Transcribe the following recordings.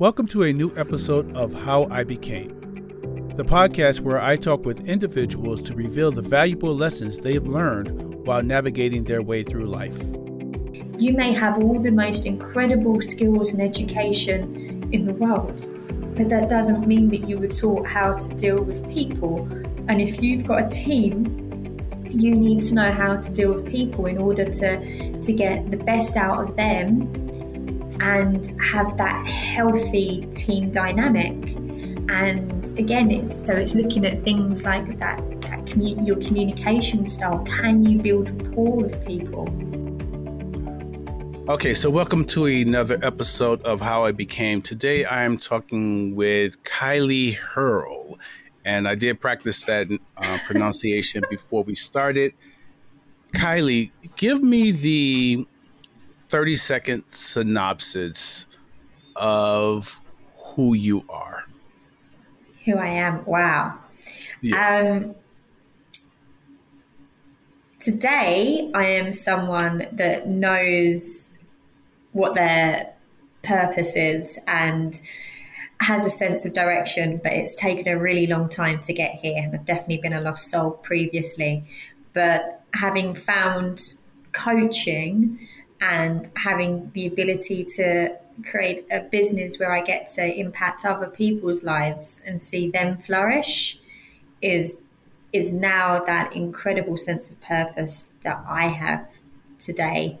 Welcome to a new episode of How I Became, the podcast where I talk with individuals to reveal the valuable lessons they've learned while navigating their way through life. You may have all the most incredible skills and education in the world, but that doesn't mean that you were taught how to deal with people. And if you've got a team, you need to know how to deal with people in order to, to get the best out of them and have that healthy team dynamic. And again, it's so it's looking at things like that, that your communication style. Can you build rapport with people? Okay, so welcome to another episode of How I Became. Today I am talking with Kylee Hurrell, and I did practice that uh, pronunciation before we started. Kylee, give me the 30 second synopsis of who you are. Who I am. Wow. Yeah. Um, today, I am someone that knows what their purpose is and has a sense of direction, but it's taken a really long time to get here. And I've definitely been a lost soul previously. But having found coaching and having the ability to create a business where I get to impact other people's lives and see them flourish is is now that incredible sense of purpose that I have today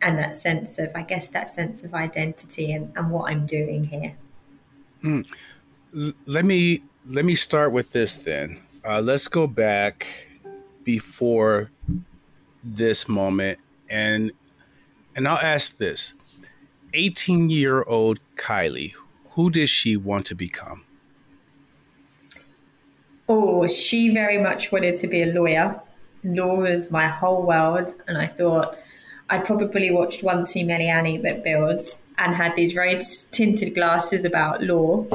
and that sense of I guess that sense of identity and, and what I'm doing here. Mm. Let me let me start with this then. Uh, let's go back before this moment and and I'll ask this 18 year old Kylee, who did she want to become? Oh, she very much wanted to be a lawyer. Law was my whole world. And I thought I'd probably watched one too many Ally McBeals and had these very tinted glasses about law.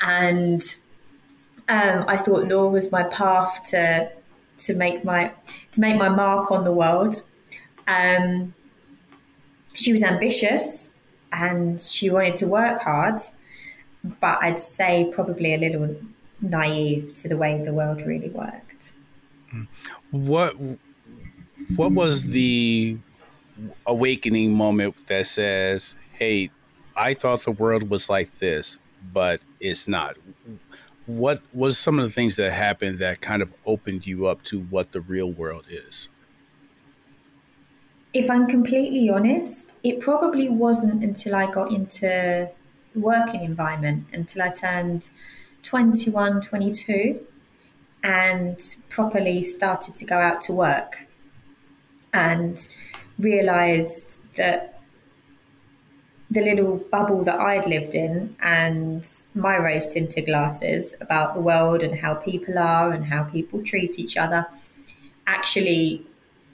And um, I thought law was my path to to make my to make my mark on the world. Um, she was ambitious and she wanted to work hard, but I'd say probably a little naive to the way the world really worked. Mm. What what was the awakening moment that says, "Hey, I thought the world was like this, but it's not." What was some of the things that happened that kind of opened you up to what the real world is? If I'm completely honest, it probably wasn't until I got into the working environment, until I turned 21, 22, and properly started to go out to work and realized that the little bubble that I'd lived in and my rose tinted glasses about the world and how people are and how people treat each other actually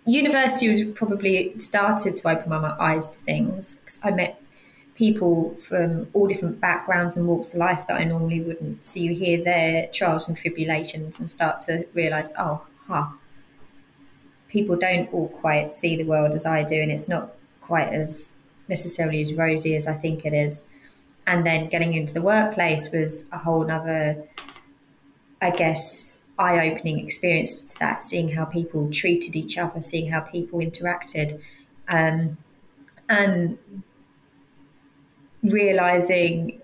university was probably started to open my eyes to things because I met people from all different backgrounds and walks of life that I normally wouldn't. So you hear their trials and tribulations and start to realize, oh, huh, people don't all quite see the world as I do, and it's not quite as necessarily as rosy as I think it is. And then getting into the workplace was a whole other, I guess, eye opening experience to that, seeing how people treated each other, seeing how people interacted, um, and realizing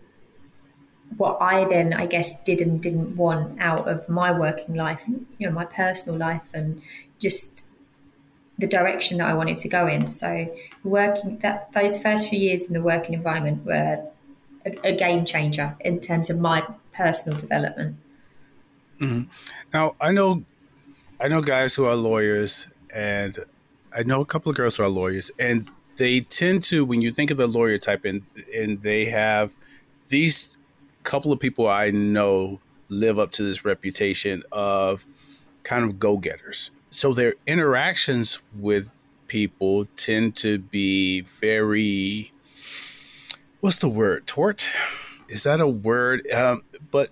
what I then, I guess, did and didn't want out of my working life, you know, my personal life, and just the direction that I wanted to go in. So, working that those first few years in the working environment were a, a game changer in terms of my personal development. Mm-hmm. Now I know, I know guys who are lawyers, and I know a couple of girls who are lawyers, and they tend to, when you think of the lawyer type, and and they have these couple of people I know live up to this reputation of kind of go getters. So their interactions with people tend to be very what's the word tort is that a word um, but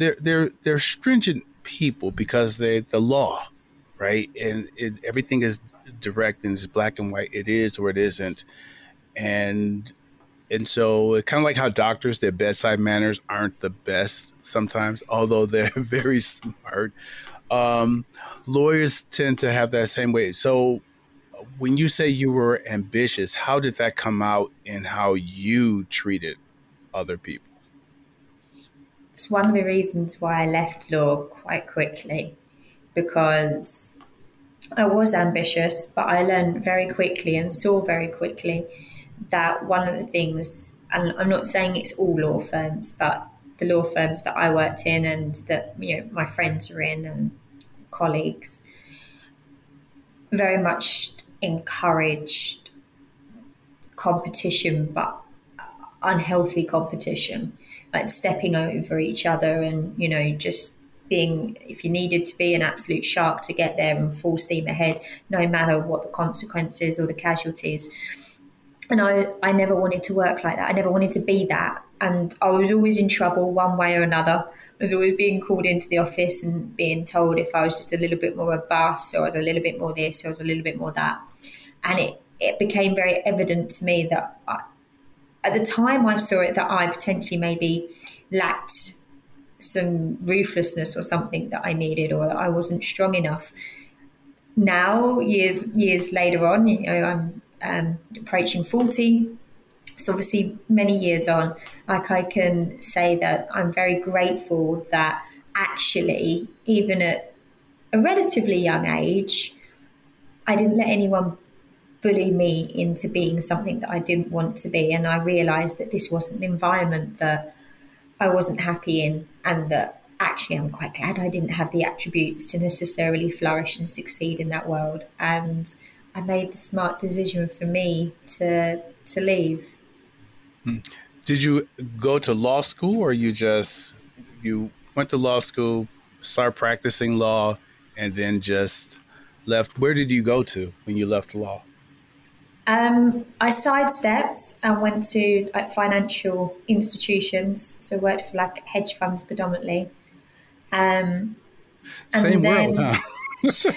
they're they're they're stringent people because they the law, right? And it, everything is direct and it's black and white. It is or it isn't, and and so kind of like how doctors, their bedside manners aren't the best sometimes, although they're very smart. Um, lawyers tend to have that same way. So when you say you were ambitious, how did that come out in how you treated other people? It's one of the reasons why I left law quite quickly because I was ambitious, but I learned very quickly and saw very quickly that one of the things, and I'm not saying it's all law firms, but the law firms that I worked in and that you know my friends are in and colleagues, very much encouraged competition, but unhealthy competition, like stepping over each other and you know just being if you needed to be an absolute shark to get there and full steam ahead no matter what the consequences or the casualties and I, I never wanted to work like that. I never wanted to be that. And I was always in trouble one way or another. I was always being called into the office and being told if I was just a little bit more robust or I was a little bit more this or I was a little bit more that. And it, it became very evident to me that at the time I saw it that I potentially maybe lacked some ruthlessness or something that I needed or that I wasn't strong enough. Now, years years later on, you know, I'm um, approaching 40. So, obviously, many years on, like I can say that I'm very grateful that actually, even at a relatively young age, I didn't let anyone bully me into being something that I didn't want to be. And I realized that this wasn't an environment that I wasn't happy in, and that actually I'm quite glad I didn't have the attributes to necessarily flourish and succeed in that world. And I made the smart decision for me to to leave. Hmm. Did you go to law school, or you just you went to law school, start practicing law, and then just left? Where did you go to when you left law? Um, I sidestepped and went to like, financial institutions, so worked for like hedge funds predominantly. Um, Same then, world, huh?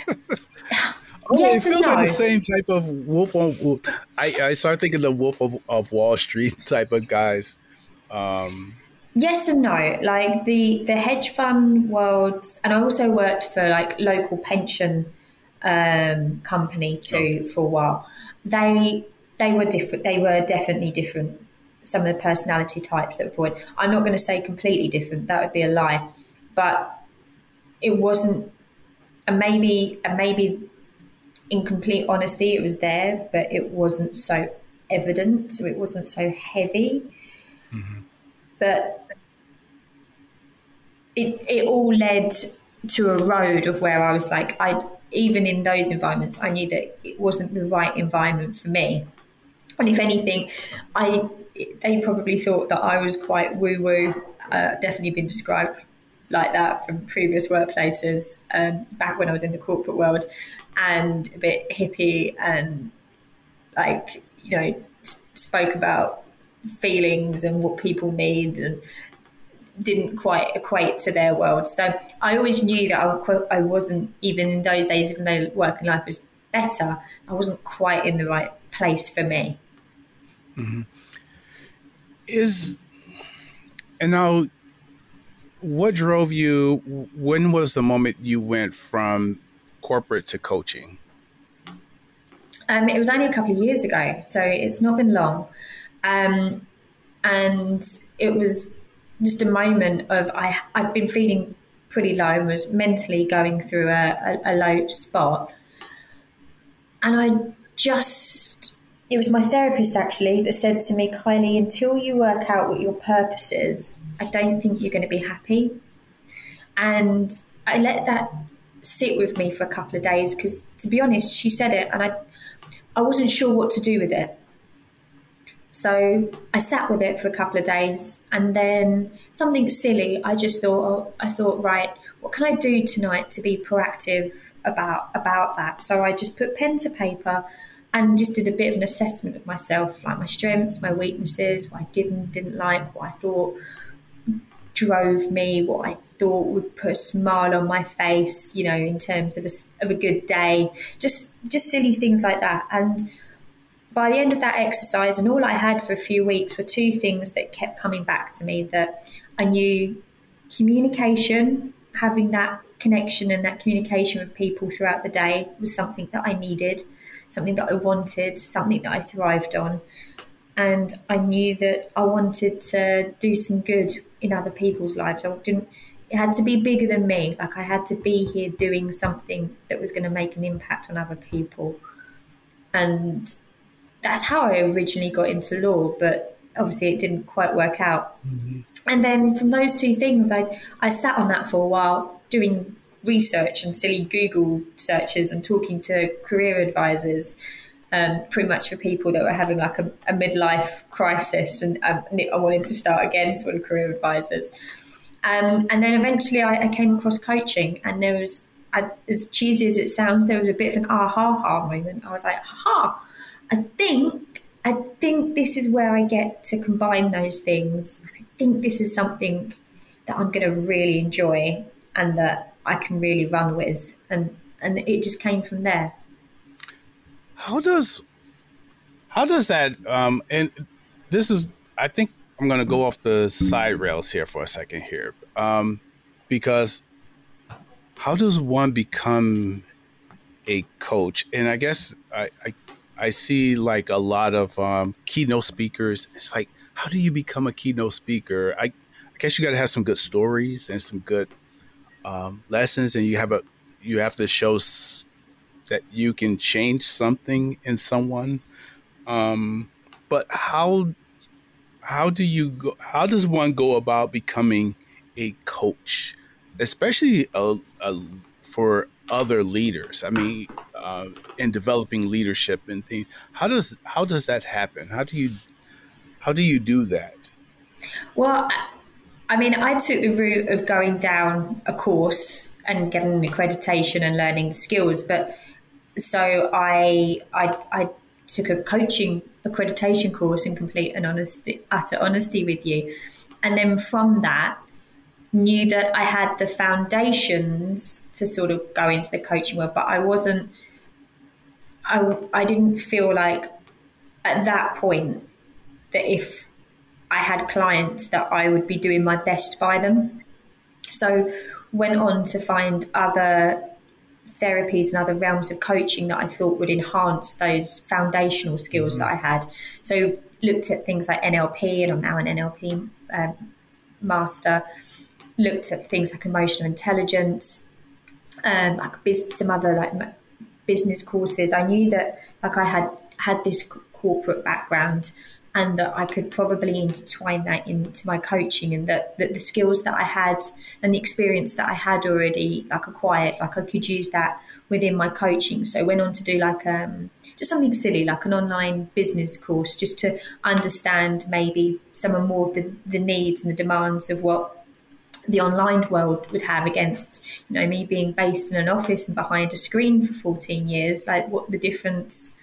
Oh, yes it feels no. like the same type of wolf on wolf. I, I start thinking the wolf of, of Wall Street type of guys. Um, yes and no. Like the the hedge fund worlds, and I also worked for like local pension um, company too oh. for a while. They they were different. They were definitely different. Some of the personality types that were. Born. I'm not going to say completely different. That would be a lie, but it wasn't. And maybe and maybe in complete honesty, it was there, but it wasn't so evident, so it wasn't so heavy. Mm-hmm. But it it all led to a road of where I was like, I even in those environments, I knew that it wasn't the right environment for me. And if anything, I they probably thought that I was quite woo woo. Uh, definitely been described like that from previous workplaces um, back when I was in the corporate world and a bit hippie and like you know spoke about feelings and what people need and didn't quite equate to their world. So I always knew that I, I wasn't even in those days, even though working life was better, I wasn't quite in the right place for me. Mm-hmm. Is and now, what drove you? When was the moment you went from corporate to coaching? Um, it was only a couple of years ago, so it's not been long. Um, and it was just a moment of I I'd been feeling pretty low and was mentally going through a, a, a low spot. And I just it was my therapist actually that said to me, Kylee, until you work out what your purpose is, I don't think you're going to be happy. And I let that sit with me for a couple of days because, to be honest, she said it and I, I wasn't sure what to do with it. So I sat with it for a couple of days and then something silly. I just thought, oh, I thought, right, what can I do tonight to be proactive about about that? So I just put pen to paper and just did a bit of an assessment of myself, like my strengths, my weaknesses, what I didn't didn't like, what I thought drove me, what I thought would put a smile on my face, you know, in terms of a, of a good day, just just silly things like that. And by the end of that exercise, and all I had for a few weeks were two things that kept coming back to me that I knew communication, having that connection and that communication with people throughout the day was something that I needed, something that I wanted, something that I thrived on. And I knew that I wanted to do some good in other people's lives. I didn't it had to be bigger than me. Like I had to be here doing something that was going to make an impact on other people. And that's how I originally got into law, but obviously it didn't quite work out. Mm-hmm. And then from those two things, I I sat on that for a while doing research and silly Google searches and talking to career advisors. Um, pretty much for people that were having like a, a midlife crisis and um, I wanted to start again, sort of career advisors. Um, and then eventually I, I, came across coaching, and there was, I, as cheesy as it sounds, there was a bit of an aha ha moment. I was like, ha, I think I think this is where I get to combine those things. I think this is something that I'm going to really enjoy and that I can really run with, and and it just came from there. How does how does that um, and this is I think I'm going to go off the side rails here for a second here um, because how does one become a coach? And I guess I, I I see like a lot of um, keynote speakers. It's like, how do you become a keynote speaker? I, I guess you got to have some good stories and some good um, lessons, and you have a you have to show s- that you can change something in someone. Um, but how how do you go, how does one go about becoming a coach, especially a, a, for other leaders? I mean, uh, in developing leadership and things. How does how does that happen? How do you how do you do that? Well, I mean, I took the route of going down a course and getting an accreditation and learning the skills, but so I I, I took a coaching accreditation course in complete and honesty, utter honesty with you, and then from that knew that I had the foundations to sort of go into the coaching world, but I wasn't I, I didn't feel like at that point that if I had clients that I would be doing my best by them. So went on to find other therapies and other realms of coaching that I thought would enhance those foundational skills mm-hmm. that I had. So looked at things like NLP, and I'm now an NLP um, master. Looked at things like emotional intelligence, um, like some other like business courses, I knew that like I had had this corporate background and that I could probably intertwine that into my coaching and that, that the skills that I had and the experience that I had already like acquired, like I could use that within my coaching. So I went on to do like um, just something silly, like an online business course, just to understand maybe some of more of the, the needs and the demands of what the online world would have against you know me being based in an office and behind a screen for 14 years like what the difference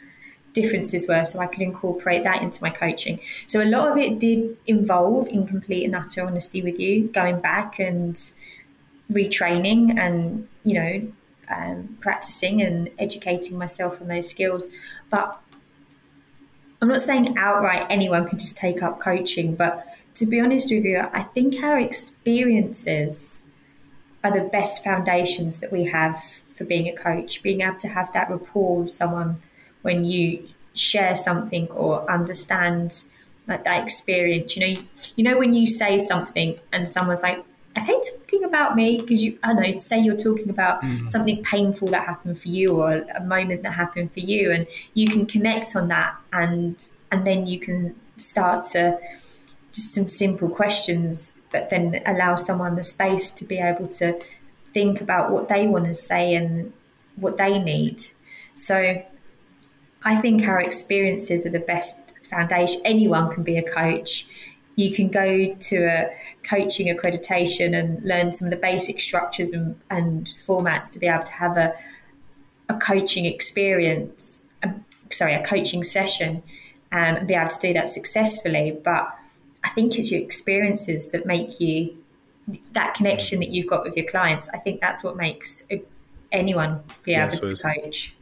differences were. So I could incorporate that into my coaching. So a lot of it did involve in complete and utter honesty with you going back and retraining and you know um, practicing and educating myself on those skills. But I'm not saying outright anyone can just take up coaching but to be honest with you, I think our experiences are the best foundations that we have for being a coach, being able to have that rapport with someone when you share something or understand like that experience. You know, you know when you say something and someone's like, "Are they talking about me?" Because you, I know, say you're talking about mm. something painful that happened for you or a moment that happened for you, and you can connect on that, and and then you can start to just some simple questions, but then allow someone the space to be able to think about what they want to say and what they need. So I think our experiences are the best foundation. Anyone can be a coach. You can go to a coaching accreditation and learn some of the basic structures and, and formats to be able to have a, a coaching experience, a, sorry, a coaching session um, and be able to do that successfully. But I think it's your experiences that make you that connection that you've got with your clients. I think that's what makes anyone be able to coach.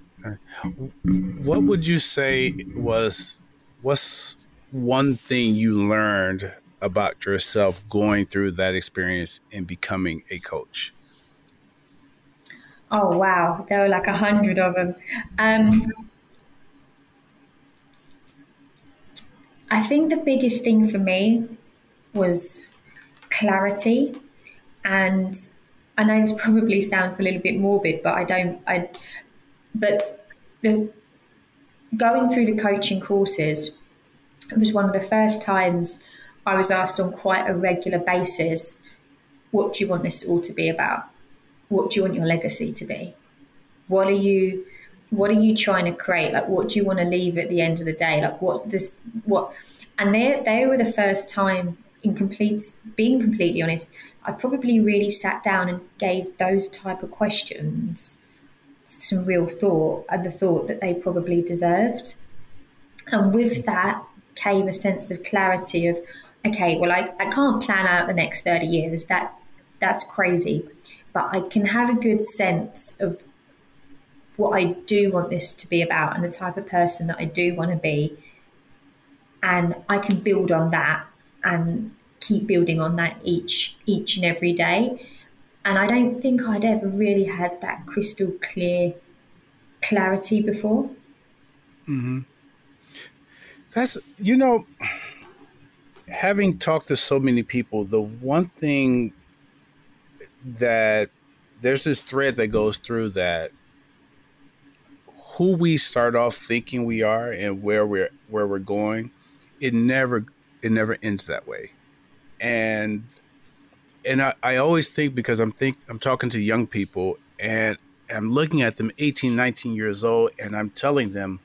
What would you say was what's one thing you learned about yourself going through that experience and becoming a coach? Oh wow, there were like a hundred of them. Um, I think the biggest thing for me was clarity, and I know this probably sounds a little bit morbid, but I don't. I but the going through the coaching courses it was one of the first times I was asked on quite a regular basis, "What do you want this all to be about? What do you want your legacy to be? What are you?" What are you trying to create? Like, what do you want to leave at the end of the day? Like, what this, what, and they they were the first time in complete being completely honest i probably really sat down and gave those type of questions some real thought and the thought that they probably deserved and with that came a sense of clarity of okay well i, I can't plan out the next 30 years that that's crazy but i can have a good sense of what i do want this to be about and the type of person that i do want to be and i can build on that and keep building on that each each and every day. And I don't think I'd ever really had that crystal clear clarity before. Mm-hmm. That's you know, having talked to so many people, the one thing that there's this thread that goes through that who we start off thinking we are and where we're where we're going, it never it never ends that way. And and I, I always think because I'm think I'm talking to young people and I'm looking at them 18, 19 years old and I'm telling them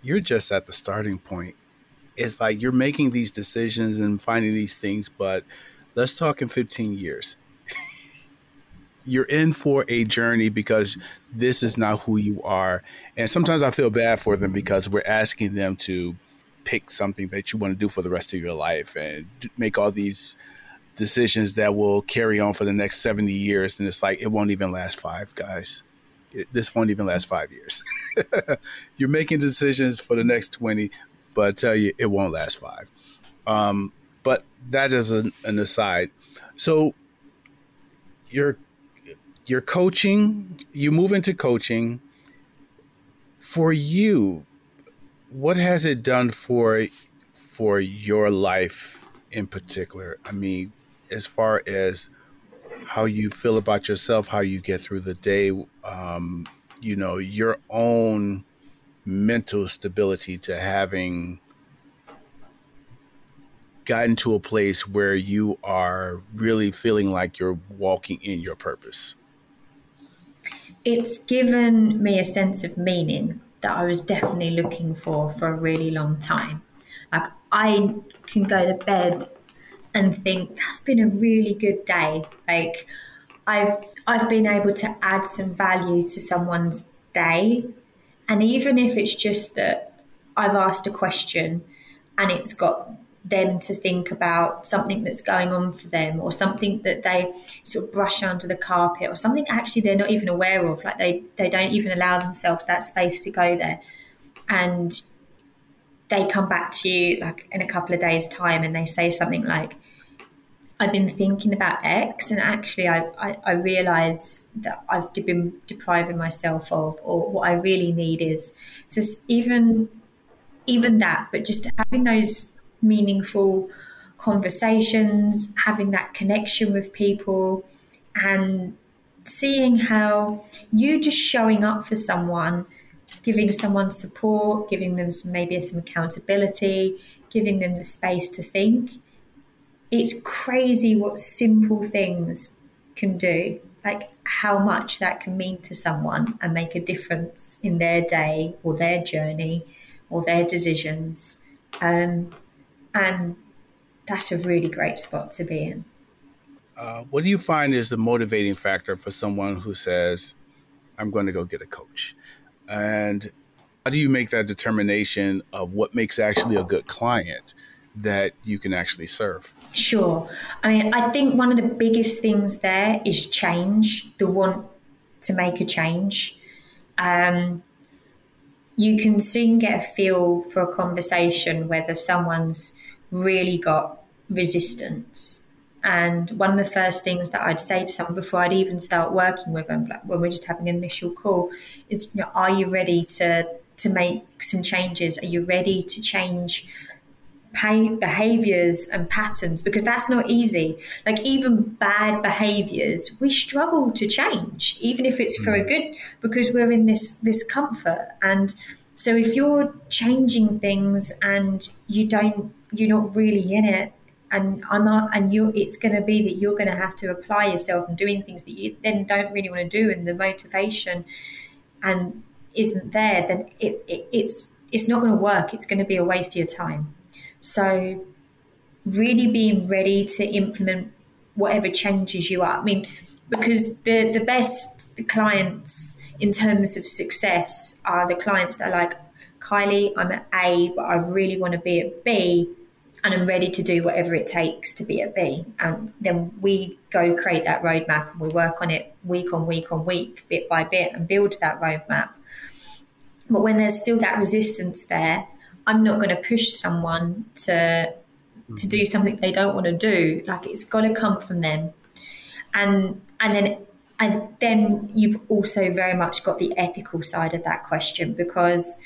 you're just at the starting point. It's like you're making these decisions and finding these things, but let's talk in 15 years. You're in for a journey because this is not who you are. And sometimes I feel bad for them because we're asking them to pick something that you want to do for the rest of your life and make all these decisions that will carry on for the next 70 years. And it's like it won't even last five guys. It, this won't even last five years. You're making decisions for the next 20 but i tell you it won't last five. Um, but that is an, an aside. So you're you're coaching you move into coaching for you what has it done for for your life in particular? I mean, as far as how you feel about yourself, how you get through the day, um, you know, your own mental stability to having gotten to a place where you are really feeling like you're walking in your purpose? It's given me a sense of meaning that I was definitely looking for for a really long time. Like I can go to bed and think that's been a really good day. Like I've I've been able to add some value to someone's day, and even if it's just that I've asked a question and it's got them to think about something that's going on for them or something that they sort of brush under the carpet or something actually they're not even aware of. Like they they don't even allow themselves that space to go there. And they come back to you like in a couple of days time and they say something like I've been thinking about X, and actually, I, I, I realize that I've been depriving myself of, or what I really need is. So even even that, but just having those meaningful conversations, having that connection with people, and seeing how you just showing up for someone, giving someone support, giving them some, maybe some accountability, giving them the space to think. It's crazy what simple things can do, like how much that can mean to someone and make a difference in their day or their journey or their decisions. Um, and that's a really great spot to be in. Uh, what do you find is the motivating factor for someone who says, I'm going to go get a coach? And how do you make that determination of what makes actually a good client that you can actually serve? Sure. I mean, I think one of the biggest things there is change, the want to make a change. um, you can soon get a feel for a conversation whether someone's really got resistance. And one of the first things that I'd say to someone before I'd even start working with them, like when we're just having an initial call, is, you know, are you ready to to make some changes? Are you ready to change pay behaviors and patterns because that's not easy like even bad behaviors we struggle to change even if it's for a mm. good because we're in this this comfort and so if you're changing things and you don't you're not really in it. And I'm not, and you it's going to be that you're going to have to apply yourself and doing things that you then don't really want to do and the motivation and isn't there then it, it it's it's not going to work. It's going to be a waste of your time. So, really being ready to implement whatever changes you are. I mean, because the, the best clients in terms of success are the clients that are like, Kylee, I'm at A, but I really want to be at B, and I'm ready to do whatever it takes to be at B. And then we go create that roadmap and we work on it week on week on week, bit by bit, and build that roadmap. But when there's still that resistance there, I'm not going to push someone to to do mm-hmm. something they don't want to do. Like it's got to come from them, and and then and then you've also very much got the ethical side of that question because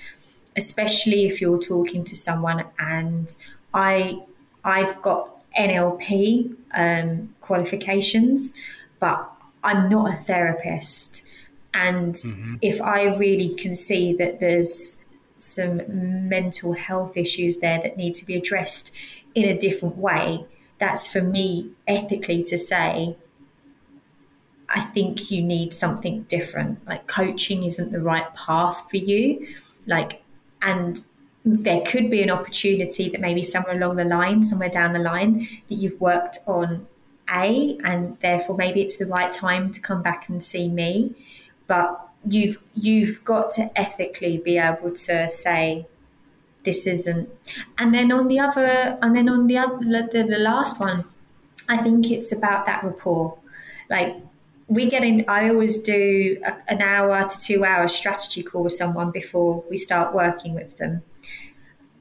especially if you're talking to someone and I I've got NLP um, qualifications, but I'm not a therapist. And mm-hmm. if I really can see that there's some mental health issues there that need to be addressed in a different way. That's for me ethically to say, I think you need something different. Like coaching isn't the right path for you. Like, and there could be an opportunity that maybe somewhere along the line, somewhere down the line, that you've worked on A, and therefore maybe it's the right time to come back and see me. But you've you've got to ethically be able to say this isn't and then on the other and then on the other the, the last one i think it's about that rapport like we get in i always do a, an hour to two hour strategy call with someone before we start working with them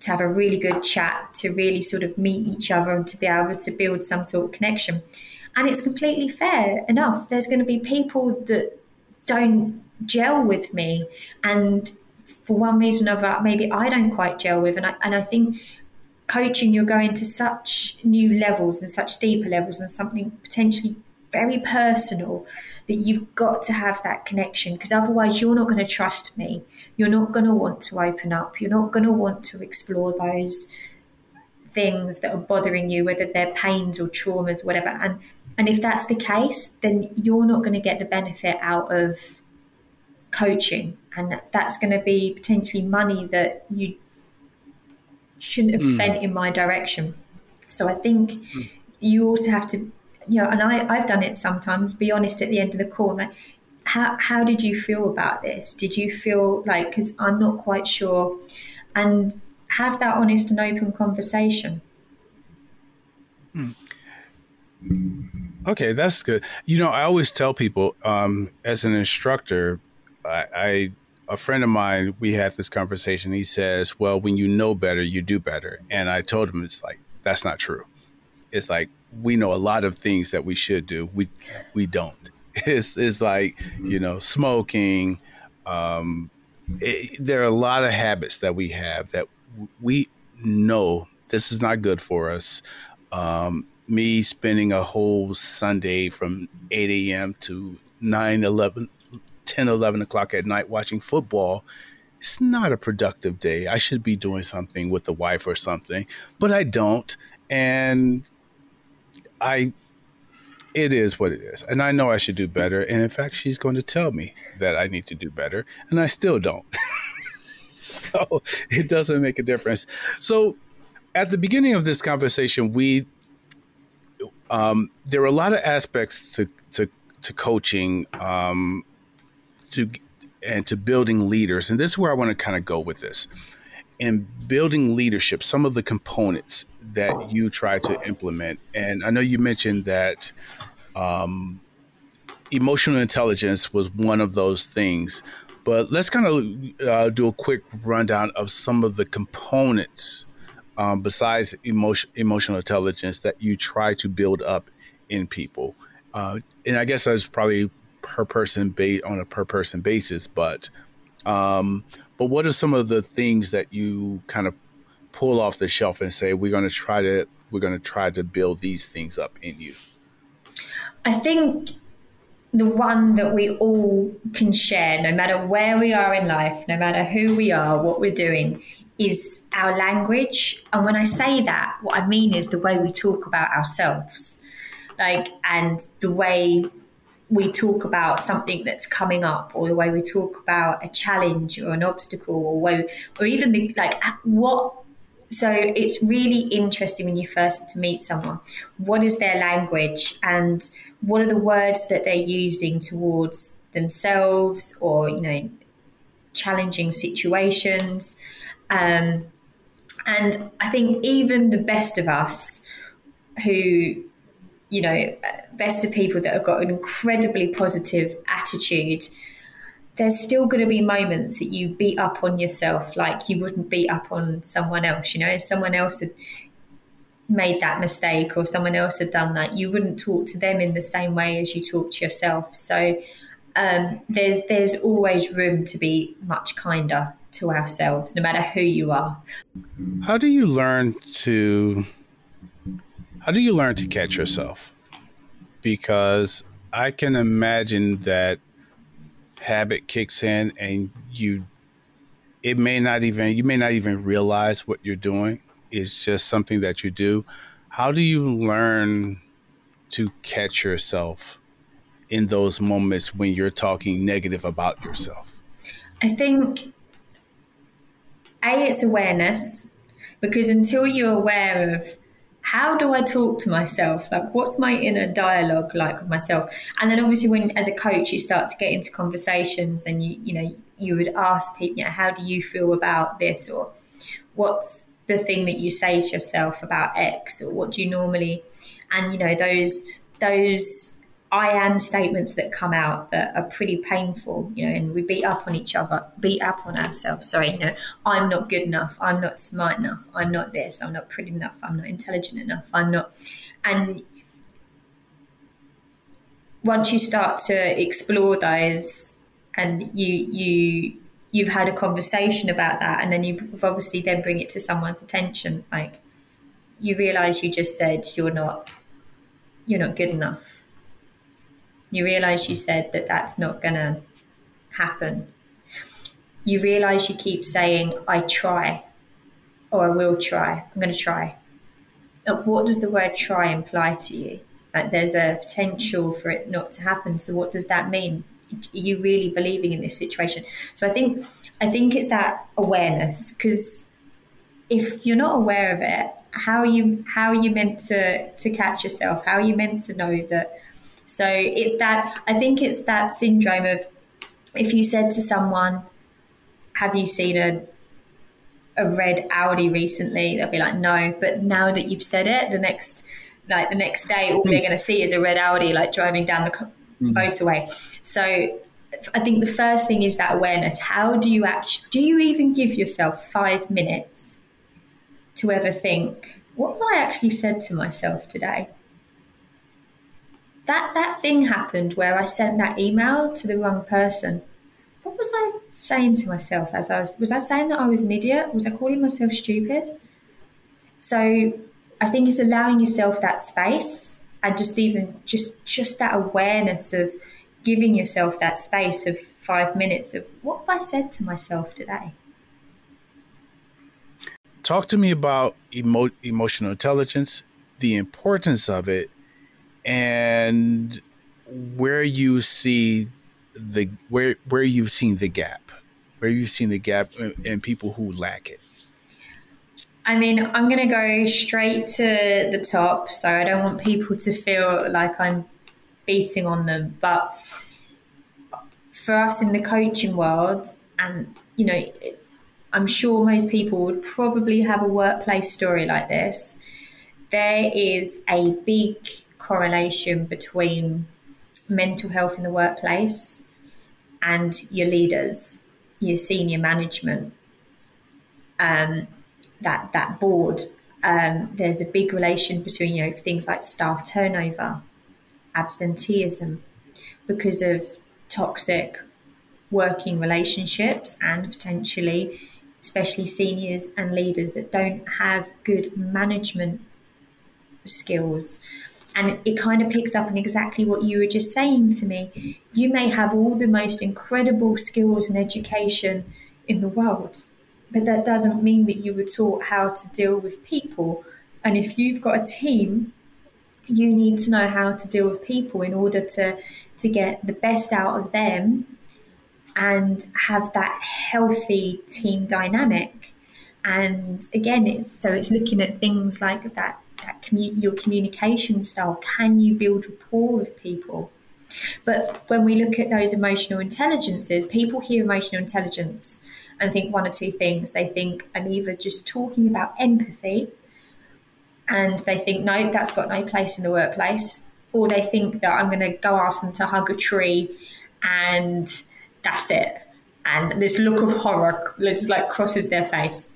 to have a really good chat to really sort of meet each other and to be able to build some sort of connection. And it's completely fair enough. There's going to be people that don't gel with me and for one reason or another maybe i don't quite gel with. And i, and I think coaching you're going to such new levels and such deeper levels and something potentially very personal that you've got to have that connection because otherwise you're not going to trust me you're not going to want to open up you're not going to want to explore those things that are bothering you whether they're pains or traumas whatever and and if that's the case then you're not going to get the benefit out of coaching, and that's going to be potentially money that you shouldn't have mm. spent in my direction. So I think mm. you also have to, you know, and I, I've done it sometimes. Be honest at the end of the call. Like, how how did you feel about this? Did you feel like because I'm not quite sure, and have that honest and open conversation. Mm. Okay, that's good. You know, I always tell people um, as an instructor, I, I a friend of mine, we had this conversation. He says, "Well, when you know better, you do better." And I told him, "It's like that's not true. It's like we know a lot of things that we should do. We we don't. It's it's like you know smoking. Um, it, there are a lot of habits that we have that we know this is not good for us. Um, me spending a whole Sunday from 8 a.m. to 9, 11, 10, 11 o'clock at night watching football, it's not a productive day. I should be doing something with the wife or something, but I don't. And I, it is what it is. And I know I should do better. And in fact, she's going to tell me that I need to do better, and I still don't. so it doesn't make a difference. So at the beginning of this conversation, we, um, there are a lot of aspects to, to, to coaching um, to and to building leaders. And this is where I want to kind of go with this. In building leadership, some of the components that you try to implement, and I know you mentioned that um, emotional intelligence was one of those things, But let's kind of uh, do a quick rundown of some of the components um, besides emotion, emotional intelligence that you try to build up in people. Uh, and I guess that's probably per person ba- on a per person basis, but um, but what are some of the things that you kind of pull off the shelf and say we're going to try to we're going to try to build these things up in you? I think the one that we all can share, no matter where we are in life, no matter who we are, what we're doing, is our language. And when I say that, what I mean is the way we talk about ourselves, like, and the way we talk about something that's coming up, or the way we talk about a challenge or an obstacle, or way, or even the like what. So it's really interesting when you first meet someone. What is their language, and what are the words that they're using towards themselves, or you know, challenging situations. Um, and I think even the best of us who you know, best of people that have got an incredibly positive attitude, there's still going to be moments that you beat up on yourself like you wouldn't beat up on someone else. You know, if someone else had made that mistake or someone else had done that, you wouldn't talk to them in the same way as you talk to yourself. So um, there's there's always room to be much kinder to ourselves, no matter who you are. How do you learn to how do you learn to catch yourself? Because I can imagine that habit kicks in and you it may not even you may not even realize what you're doing. It's just something that you do. How do you learn to catch yourself in those moments when you're talking negative about yourself? I think a it's awareness because until you're aware of how do I talk to myself? Like, what's my inner dialogue like with myself? And then obviously, when as a coach, you start to get into conversations, and you you know you would ask people, you know, how do you feel about this, or what's the thing that you say to yourself about X, or what do you normally, and you know those those I am statements that come out that are pretty painful, you know, and we beat up on each other, beat up on ourselves. Sorry, you know, I'm not good enough. I'm not smart enough. I'm not this. I'm not pretty enough. I'm not intelligent enough. I'm not. And once you start to explore those and you, you, you've had a conversation about that and then you've obviously then bring it to someone's attention, like you realize you just said you're not, you're not good enough you realize you said that that's not going to happen. You realize you keep saying, I try, or I will try, I'm going to try. What does the word try imply to you? Like, there's a potential for it not to happen. So, what does that mean? Are you really believing in this situation? So, I think, I think it's that awareness because if you're not aware of it, how are you how are you meant to to catch yourself? How are you meant to know that so it's that, I think it's that syndrome of if you said to someone, Have you seen a, a red Audi recently? They'll be like, No. But now that you've said it, the next, like the next day, all they're going to see is a red Audi like driving down the mm. motorway. So I think the first thing is that awareness. How do you actually, do you even give yourself five minutes to ever think, what have I actually said to myself today? That that thing happened where I sent that email to the wrong person. What was I saying to myself as I was was I saying that I was an idiot? Was I calling myself stupid? So I think it's allowing yourself that space and just even just just that awareness of giving yourself that space of five minutes of what have I said to myself today? Talk to me about emo- emotional intelligence, the importance of it, and where you see the where where you've seen the gap, where you've seen the gap in people who lack it. I mean, I'm going to go straight to the top, so I don't want people to feel like I'm beating on them. But for us in the coaching world, and you know, I'm sure most people would probably have a workplace story like this. There is a big correlation between mental health in the workplace and your leaders, your senior management, um, that that board. Um, there's a big relation between you know things like staff turnover, absenteeism, because of toxic working relationships and potentially, especially seniors and leaders that don't have good management skills. And it kind of picks up on exactly what you were just saying to me. You may have all the most incredible skills and education in the world, but that doesn't mean that you were taught how to deal with people. And if you've got a team, you need to know how to deal with people in order to to get the best out of them and have that healthy team dynamic. And again, it's so it's looking at things like that that commu- your communication style. Can you build rapport with people? But when we look at those emotional intelligences, people hear emotional intelligence and think one or two things. They think I'm either just talking about empathy, and they think no, that's got no place in the workplace, or they think that I'm going to go ask them to hug a tree, and that's it. And this look of horror just like crosses their face.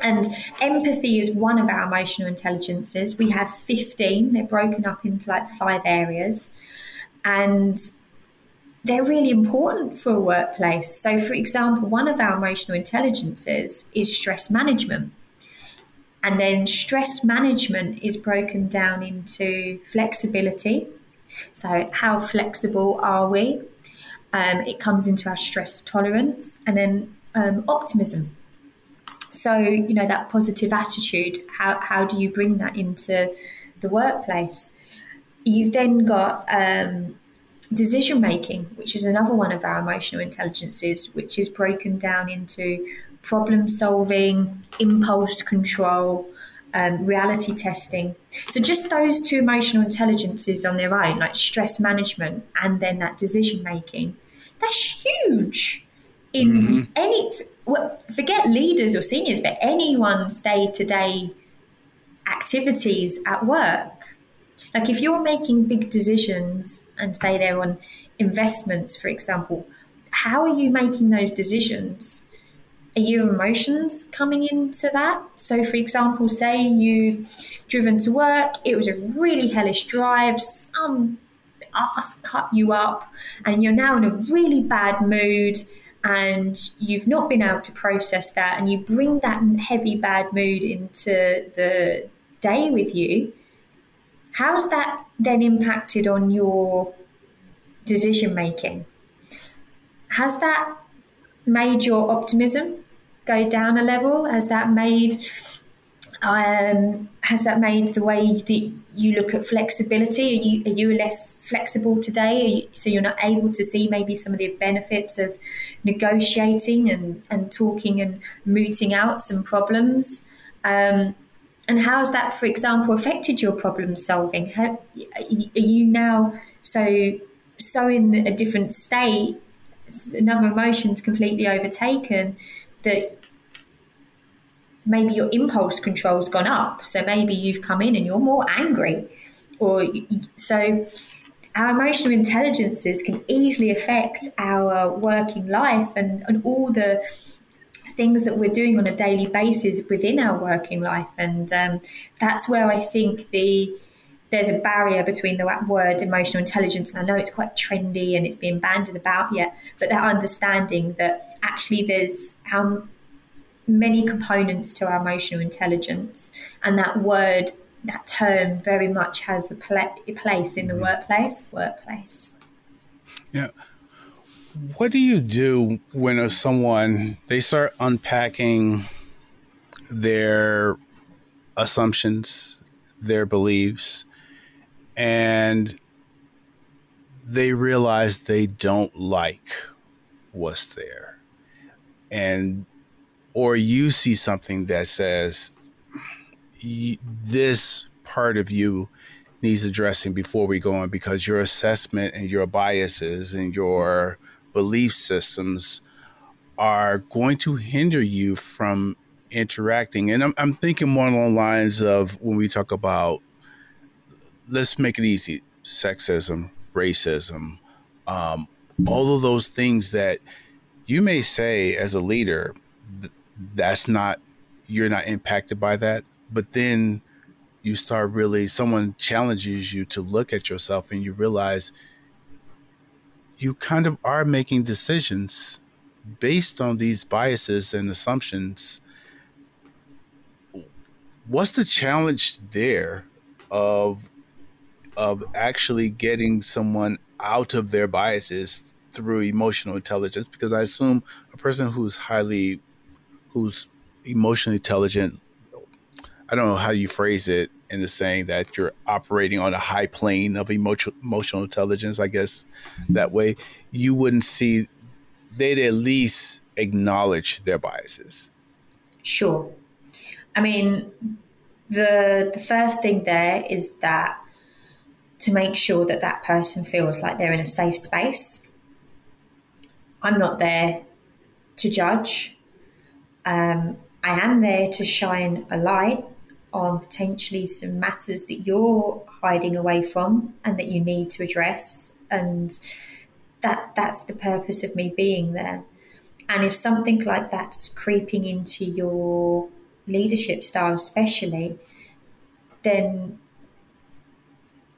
And empathy is one of our emotional intelligences. We have 15, they're broken up into like five areas. And they're really important for a workplace. So, for example, one of our emotional intelligences is stress management. And then stress management is broken down into flexibility. So, how flexible are we? Um, it comes into our stress tolerance and then um, optimism. So, you know, that positive attitude, how, how do you bring that into the workplace? You've then got um, decision making, which is another one of our emotional intelligences, which is broken down into problem solving, impulse control, um, reality testing. So, just those two emotional intelligences on their own, like stress management and then that decision making, that's huge in mm-hmm. any well, forget leaders or seniors, but anyone's day to day activities at work. Like if you're making big decisions and say they're on investments, for example, how are you making those decisions? Are your emotions coming into that? So, for example, say you've driven to work, it was a really hellish drive, some ass cut you up, and you're now in a really bad mood and you've not been able to process that and you bring that heavy bad mood into the day with you how's that then impacted on your decision making? Has that made your optimism go down a level? Has that made um, has that made the way that you look at flexibility? Are you, are you less flexible today? You, so you're not able to see maybe some of the benefits of negotiating and, and talking and mooting out some problems? Um, and how has that, for example, affected your problem solving? How, are you now so so in a different state? Another emotion's completely overtaken that maybe your impulse control's gone up. So maybe you've come in and you're more angry. Or so our emotional intelligences can easily affect our working life and, and all the things that we're doing on a daily basis within our working life. And um, that's where I think the there's a barrier between the word emotional intelligence and I know it's quite trendy and it's being banded about yet, but that understanding that actually there's how many components to our emotional intelligence, and that word, that term, very much has a, pla- place in the mm-hmm. workplace. Workplace. Yeah. What do you do when someone they start unpacking their assumptions, their beliefs, and they realize they don't like what's there, and or you see something that says this part of you needs addressing before we go on because your assessment and your biases and your belief systems are going to hinder you from interacting. And I'm, I'm thinking more along lines of when we talk about, let's make it easy sexism, racism, um, all of those things that you may say as a leader, that's not, you're not impacted by that. But then you start really, someone challenges you to look at yourself and you realize you kind of are making decisions based on these biases and assumptions. What's the challenge there of of actually getting someone out of their biases through emotional intelligence because I assume a person who's highly who's emotionally intelligent I don't know how you phrase it in the saying that you're operating on a high plane of emotional emotional intelligence I guess mm-hmm. that way you wouldn't see they'd at least acknowledge their biases sure I mean the the first thing there is that to make sure that that person feels like they're in a safe space. I'm not there to judge. Um, I am there to shine a light on potentially some matters that you're hiding away from and that you need to address. And that that's the purpose of me being there. And if something like that's creeping into your leadership style, especially, then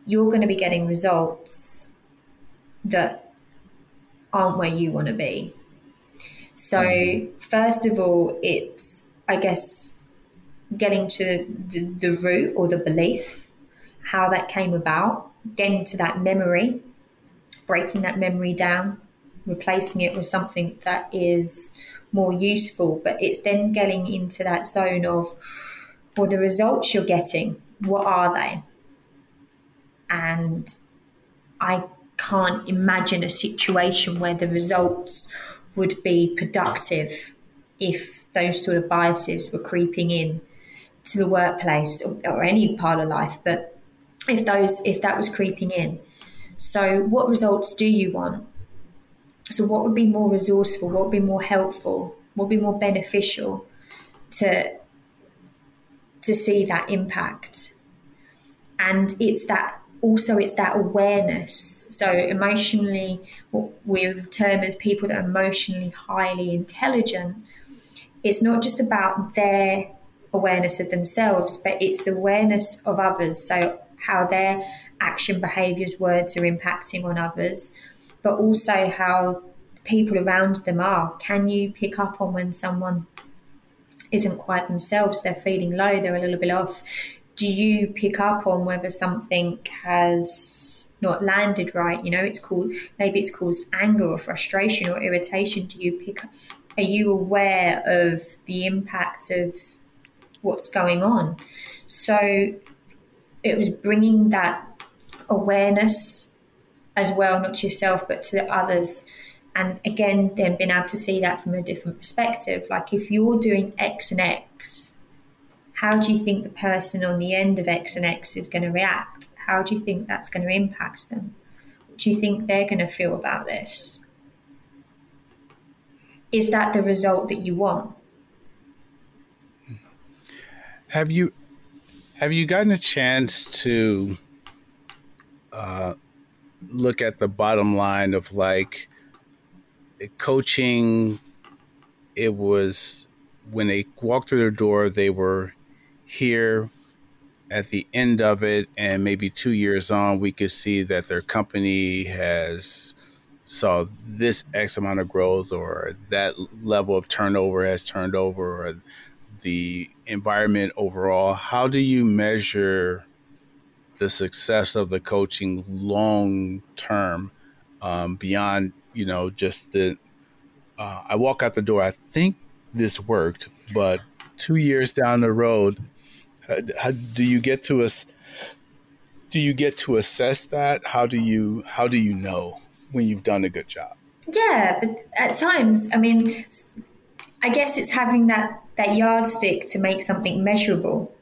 you're going to be getting results that aren't where you want to be. So, first of all, it's, I guess, getting to the, the root or the belief, how that came about, getting to that memory, breaking that memory down, replacing it with something that is more useful. But it's then getting into that zone of, well, the results you're getting, what are they? And I can't imagine a situation where the results would be productive if those sort of biases were creeping in to the workplace or, or any part of life. But if those if that was creeping in, so what results do you want? So what would be more resourceful? What would be more helpful? What would be more beneficial to to see that impact? And it's that also it's that awareness. So emotionally, what we term as people that are emotionally highly intelligent, it's not just about their awareness of themselves, but it's the awareness of others. So how their action, behaviors, words are impacting on others, but also how people around them are. Can you pick up on when someone isn't quite themselves? They're feeling low, they're a little bit off do you pick up on whether something has not landed right? You know, it's called maybe it's caused anger or frustration or irritation. Do you pick? Are you aware of the impact of what's going on? So it was bringing that awareness as well, not to yourself but to the others. And again, then being able to see that from a different perspective. Like if you're doing X and X, how do you think the person on the end of X and X is going to react? How do you think that's going to impact them? What do you think they're going to feel about this? Is that the result that you want? Have you have you gotten a chance to uh, look at the bottom line of like coaching? It was when they walked through their door, they were here at the end of it and maybe two years on we could see that their company has saw this x amount of growth or that level of turnover has turned over or the environment overall. How do you measure the success of the coaching long term um, beyond you know just the uh, i walk out the door i think this worked but two years down the road how, do you get to us? Do you get to assess that? How do you how do you know when you've done a good job? Yeah, but at times, I mean, I guess it's having that that yardstick to make something measurable.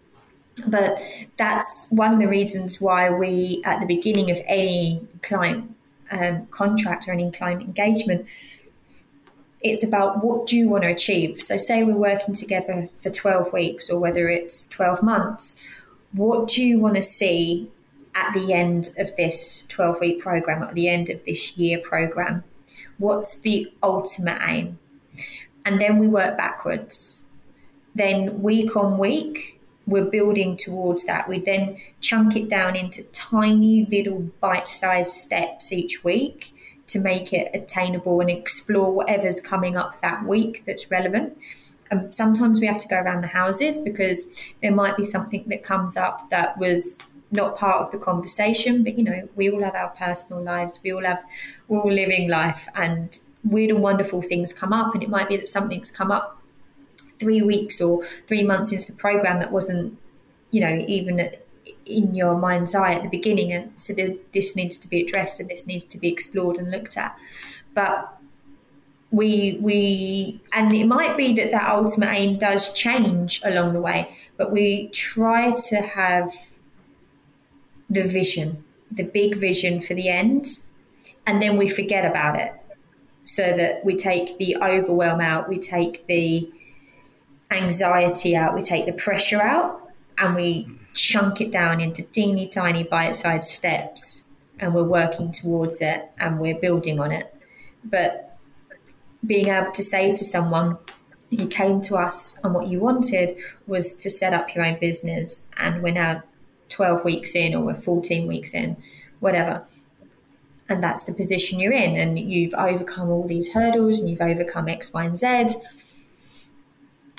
But that's one of the reasons why we, at the beginning of any client um, contract or any client engagement, it's about what do you want to achieve. So, say we're working together for 12 weeks or whether it's 12 months, what do you want to see at the end of this 12 week program, at the end of this year program? What's the ultimate aim? And then we work backwards. Then week on week, we're building towards that. We then chunk it down into tiny little bite sized steps each week to make it attainable and explore whatever's coming up that week that's relevant. Um, sometimes we have to go around the houses because there might be something that comes up that was not part of the conversation. But you know, we all have our personal lives. We all have we're all living life, and weird and wonderful things come up. And it might be that something's come up three weeks or three months into the program that wasn't, you know, even in your mind's eye at the beginning. And so the, this needs to be addressed and this needs to be explored and looked at. But we we and it might be that that ultimate aim does change along the way but we try to have the vision the big vision for the end and then we forget about it so that we take the overwhelm out we take the anxiety out we take the pressure out and we chunk it down into teeny tiny bite-sized steps and we're working towards it and we're building on it but being able to say to someone, you came to us and what you wanted was to set up your own business, and we're now 12 weeks in or we're 14 weeks in, whatever. And that's the position you're in, and you've overcome all these hurdles and you've overcome X, Y, and Z.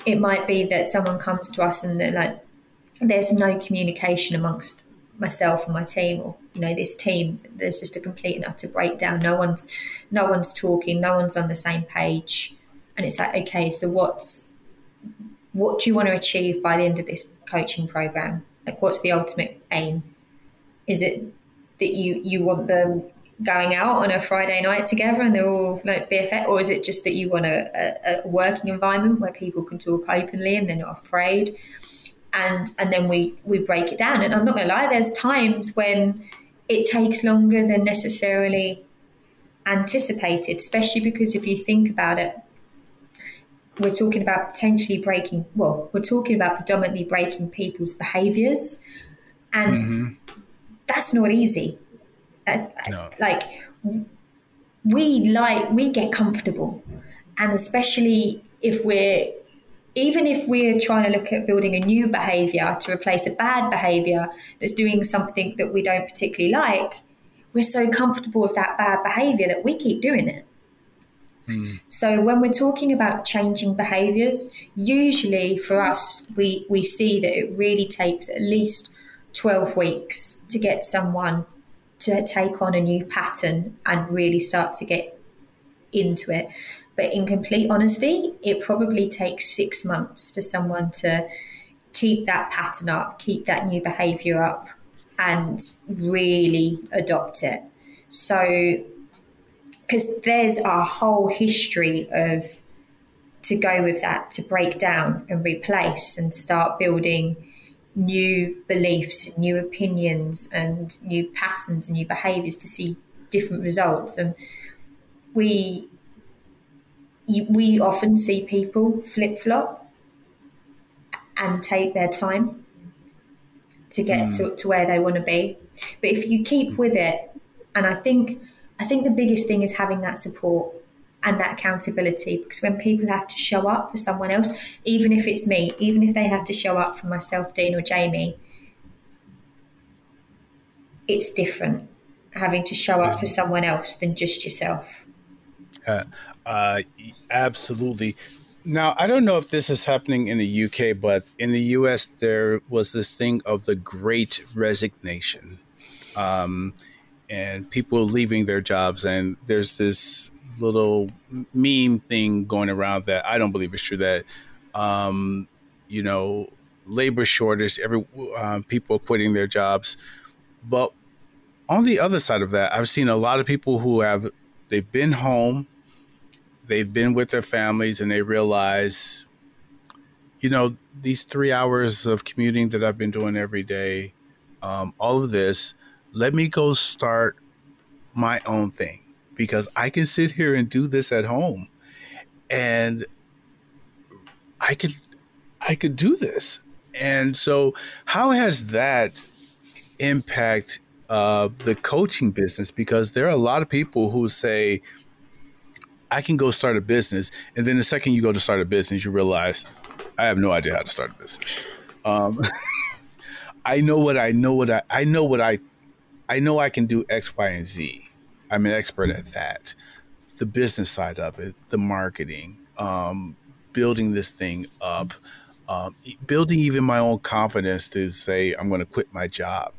It might be that someone comes to us and they're like, there's no communication amongst myself and my team or you know this team. There's just a complete and utter breakdown. No one's no one's talking. No one's on the same page. And it's like okay so what's what do you want to achieve by the end of this coaching program? Like what's the ultimate aim? Is it that you you want them going out on a Friday night together and they're all like BFF, or is it just that you want a, a, a working environment where people can talk openly and they're not afraid? And and then we we break it down and i'm not going to lie there's times when it takes longer than necessarily anticipated especially because if you think about it we're talking about potentially breaking well we're talking about predominantly breaking people's behaviors and mm-hmm. that's not easy no. like we like we get comfortable and especially if we're even if we're trying to look at building a new behavior to replace a bad behavior that's doing something that we don't particularly like, we're so comfortable with that bad behavior that we keep doing it. Mm. So when we're talking about changing behaviors, usually for us, we, we see that it really takes at least 12 weeks to get someone to take on a new pattern and really start to get into it. But in complete honesty, it probably takes six months for someone to keep that pattern up, keep that new behavior up, and really adopt it. So, because there's a whole history of to go with that, to break down and replace and start building new beliefs, new opinions, and new patterns and new behaviors to see different results. And we you, we often see people flip flop and take their time to get mm. to, to where they want to be. But if you keep with it, and I think I think the biggest thing is having that support and that accountability because when people have to show up for someone else, even if it's me, even if they have to show up for myself, Dean or Jamie, it's different having to show up for someone else than just yourself. Uh, uh, absolutely. Now, I don't know if this is happening in the UK, but in the US, there was this thing of the great resignation um, and people leaving their jobs. And there's this little meme thing going around that I don't believe is true that, um, you know, labor shortage, every um, people quitting their jobs. But on the other side of that, I've seen a lot of people who have, they've been home they've been with their families and they realize, you know, these three hours of commuting that I've been doing every day, um, all of this, let me go start my own thing because I can sit here and do this at home and I could I could do this. And so how has that impact uh, the coaching business? Because there are a lot of people who say, I can go start a business. And then the second you go to start a business, you realize I have no idea how to start a business. Um, I know what I know what I I know what I I know I can do X, Y, and Z. I'm an expert at that. The business side of it, the marketing, um, building this thing up, um, building even my own confidence to say I'm going to quit my job.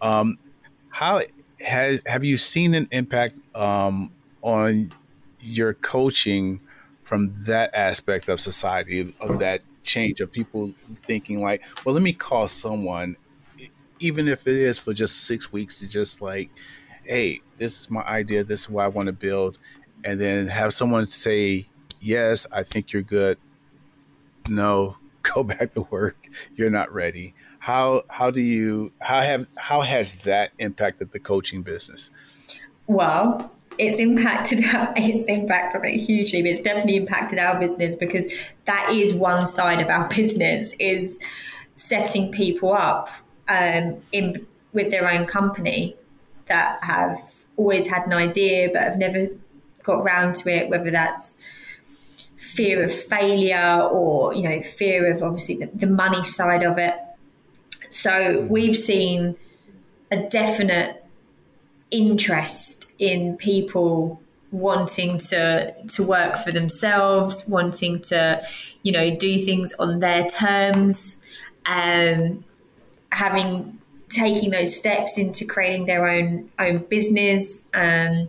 Um, how has have you seen an impact um, on your coaching from that aspect of society of that change of people thinking like, well, let me call someone, even if it is for just six weeks, to just like, hey, this is my idea, this is what I want to build, and then have someone say, yes, I think you're good. No, go back to work. You're not ready. How how do you how have how has that impacted the coaching business? Well, it's impacted it's impacted it hugely but it's definitely impacted our business because that is one side of our business is setting people up um, in with their own company that have always had an idea but have never got round to it whether that's fear of failure or you know fear of obviously the, the money side of it so mm-hmm. we've seen a definite interest in people wanting to to work for themselves, wanting to, you know, do things on their terms, um, having taking those steps into creating their own own business, um,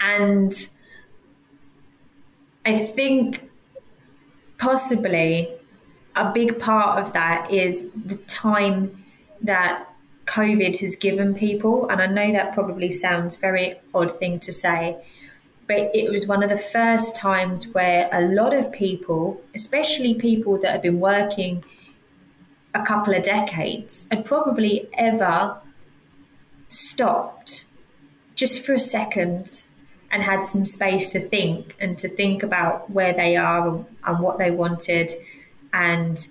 and I think possibly a big part of that is the time that COVID has given people. And I know that probably sounds very odd thing to say, but it was one of the first times where a lot of people, especially people that have been working a couple of decades, had probably ever stopped just for a second and had some space to think and to think about where they are and what they wanted and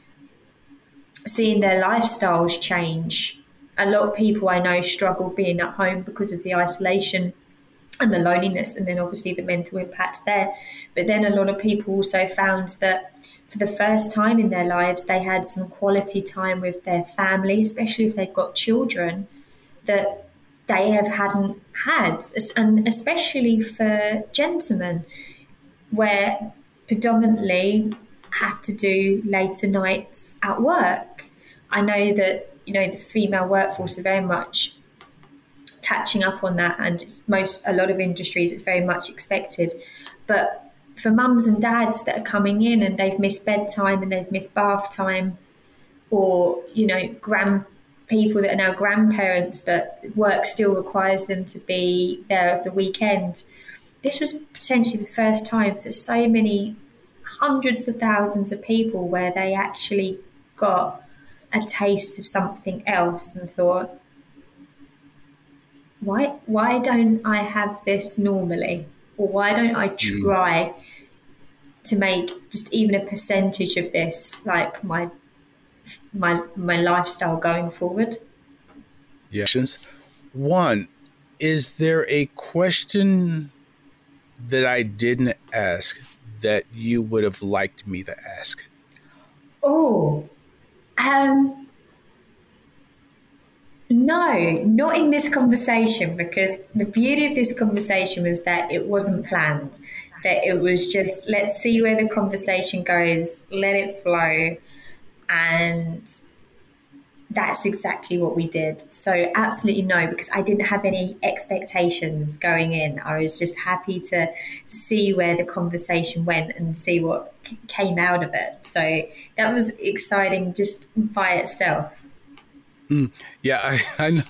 seeing their lifestyles change a lot of people I know struggle being at home because of the isolation and the loneliness, and then obviously the mental impacts there. But then a lot of people also found that for the first time in their lives, they had some quality time with their family, especially if they've got children that they have hadn't had, and especially for gentlemen, where predominantly have to do later nights at work. I know that you know the female workforce are very much catching up on that, and most a lot of industries it's very much expected. But for mums and dads that are coming in and they've missed bedtime and they've missed bath time, or you know grand people that are now grandparents, but work still requires them to be there at the weekend. This was potentially the first time for so many hundreds of thousands of people where they actually got a taste of something else and thought, why why don't I have this normally? Or why don't I hmm. try mm. to make just even a percentage of this like my my my lifestyle going forward? Yes. One, is there a question that I didn't ask that you would have liked me to ask? Oh, um, no, not in this conversation, because the beauty of this conversation was that it wasn't planned. That it was just let's see where the conversation goes, let it flow, and that's exactly what we did. So, absolutely no, because I didn't have any expectations going in. I was just happy to see where the conversation went and see what c- came out of it. So, that was exciting just by itself. Mm, yeah, I, I.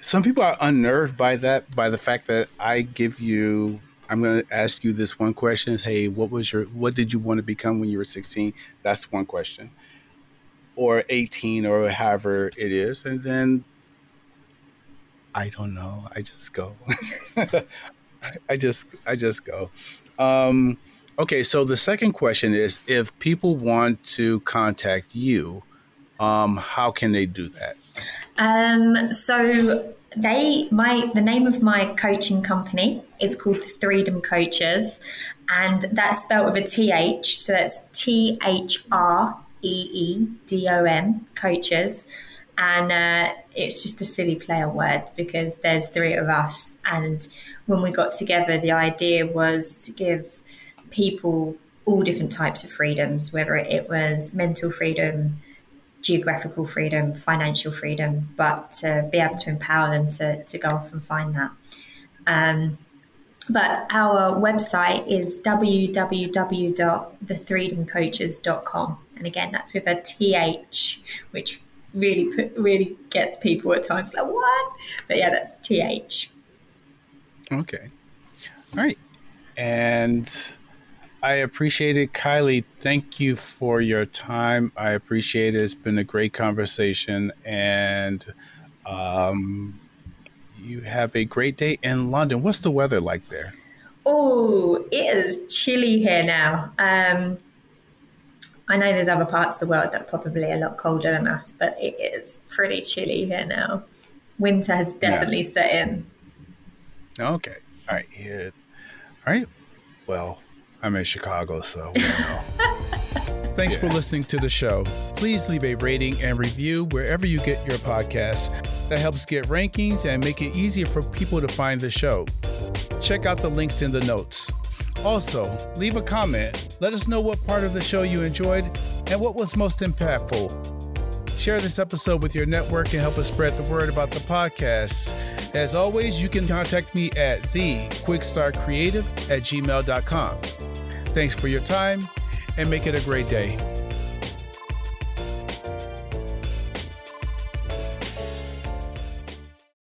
Some people are unnerved by that, by the fact that I give you I'm going to ask you this one question. Hey, what was your what did you want to become when you were 16? That's one question or 18 or however it is and then i don't know. I just go. I just i just go. Um, okay so the second question is if people want to contact you um, how can they do that? Um, so they my the name of my coaching company is called Threedom Coaches, and that's spelled with a th. So that's T H R E E D O M Coaches, and uh, it's just a silly play on words because there's three of us, and when we got together, the idea was to give people all different types of freedoms, whether it was mental freedom geographical freedom, financial freedom, but to be able to empower them to, to go off and find that. Um, but our website is www.thethreedomcoaches.com. And again, that's with a TH, which really really gets people at times like, what? But yeah, that's TH. Okay. All right. And I appreciate it. Kylee, thank you for your time. I appreciate it. It's been a great conversation. And um, you have a great day in London. What's the weather like there? Oh, it is chilly here now. Um, I know there's other parts of the world that are probably a lot colder than us, but it is pretty chilly here now. Winter has definitely yeah. set in. Okay. All right. Here. All right. Well, I'm in Chicago, so we know. Thanks yeah. for listening to the show. Please leave a rating and review wherever you get your podcasts. That helps get rankings and make it easier for people to find the show. Check out the links in the notes. Also, leave a comment. Let us know what part of the show you enjoyed and what was most impactful. Share this episode with your network and help us spread the word about the podcast. As always, you can contact me at thequickstartcreative at gmail.com. Thanks for your time and make it a great day.